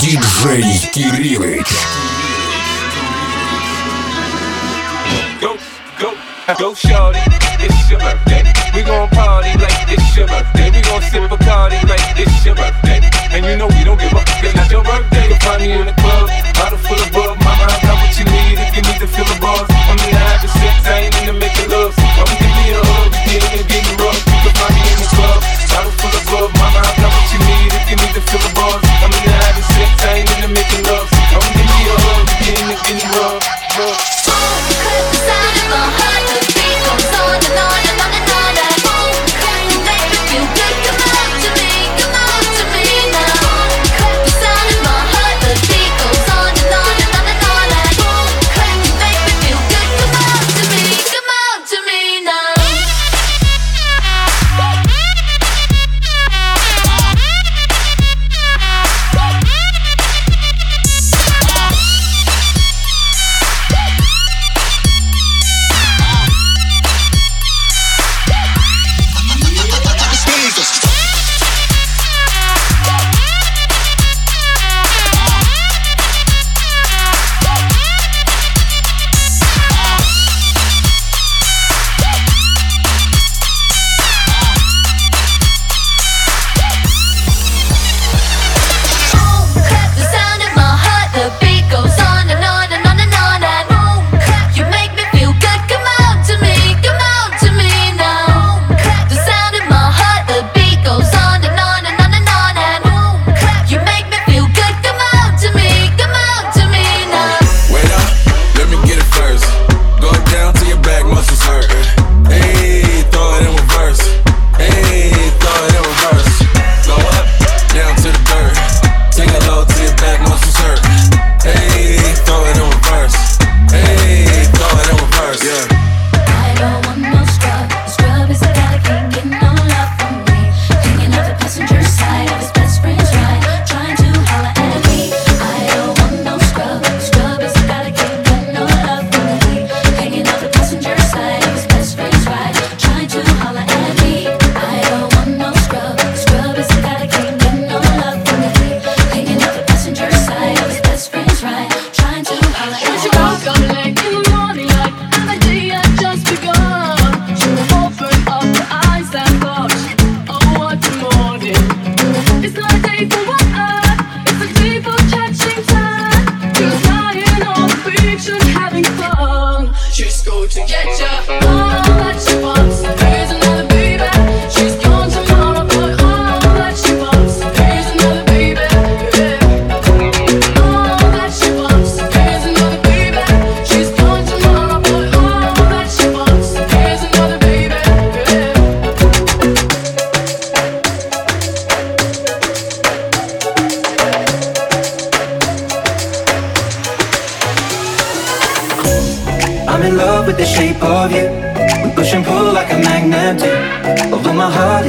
Диджей Кириллыч. Go, go, go, shorty. It's your birthday. We gon' party like it's your birthday. We gon' sip a party like it's your birthday. And you know we don't give up. Cause it's your birthday. You'll find me in the club. Bottle full of bug. Mama, I got what you need if you need to feel the buzz. I'm in the habit sex. I ain't into making love. So we can be a hug. You ain't gonna get me rough. at ya.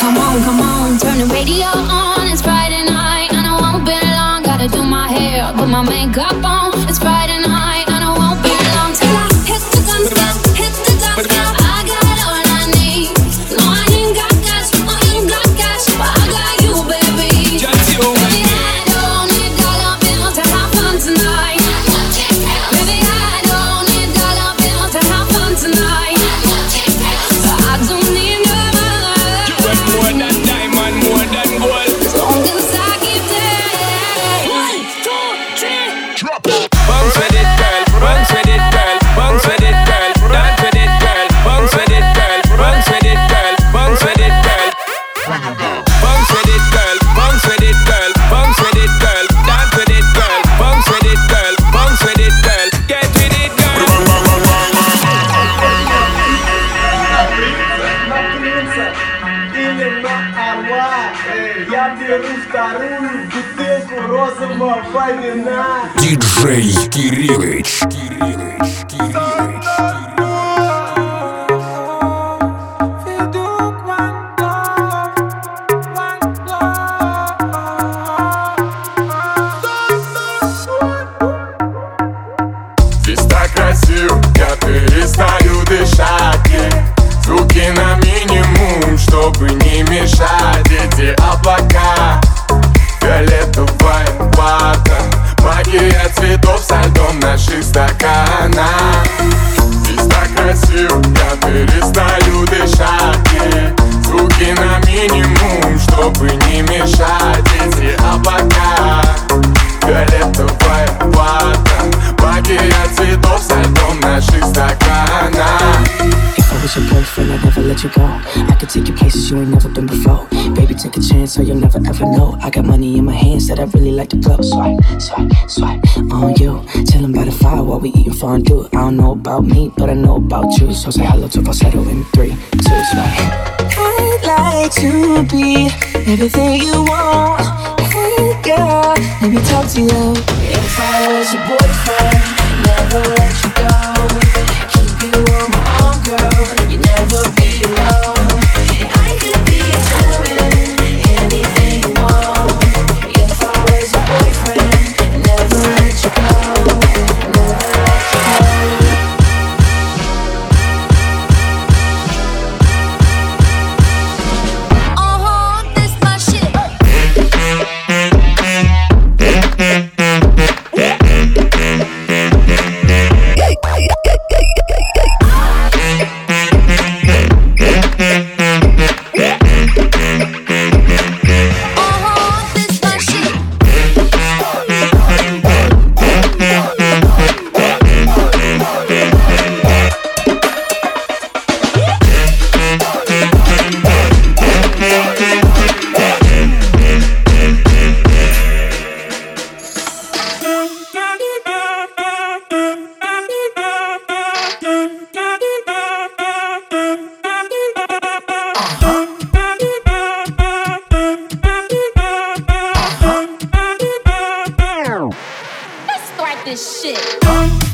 Come on, come on, turn the radio on. It's Friday night, and I won't be long. Gotta do my hair, put my makeup on. It's Friday night. Беру вторую бутылку розового вина Диджей Кириллыч. Кириллыч. Кириллыч. Не мешать Эти облака, фиолетовая вата Магия цветов со льдом наших стаканах Здесь так красиво, я перестаю дышать. И Звуки на минимум, чтобы не мешать Эти облака, фиолетовая вата Магия цветов со льдом наших стаканах If I was your boyfriend, I'd never let you go. you ain't never been before. Baby, take a chance, so you'll never ever know. I got money in my hands that I really like to blow. Swipe, swipe, swipe on you. Chillin' by the fire while we eatin' fondue. I don't know about me, but I know about you. So say hello to falsetto in three, two, swipe. I'd like to be everything you want. Hey girl, let me talk to you. If I was your boyfriend, never let you go. like this shit.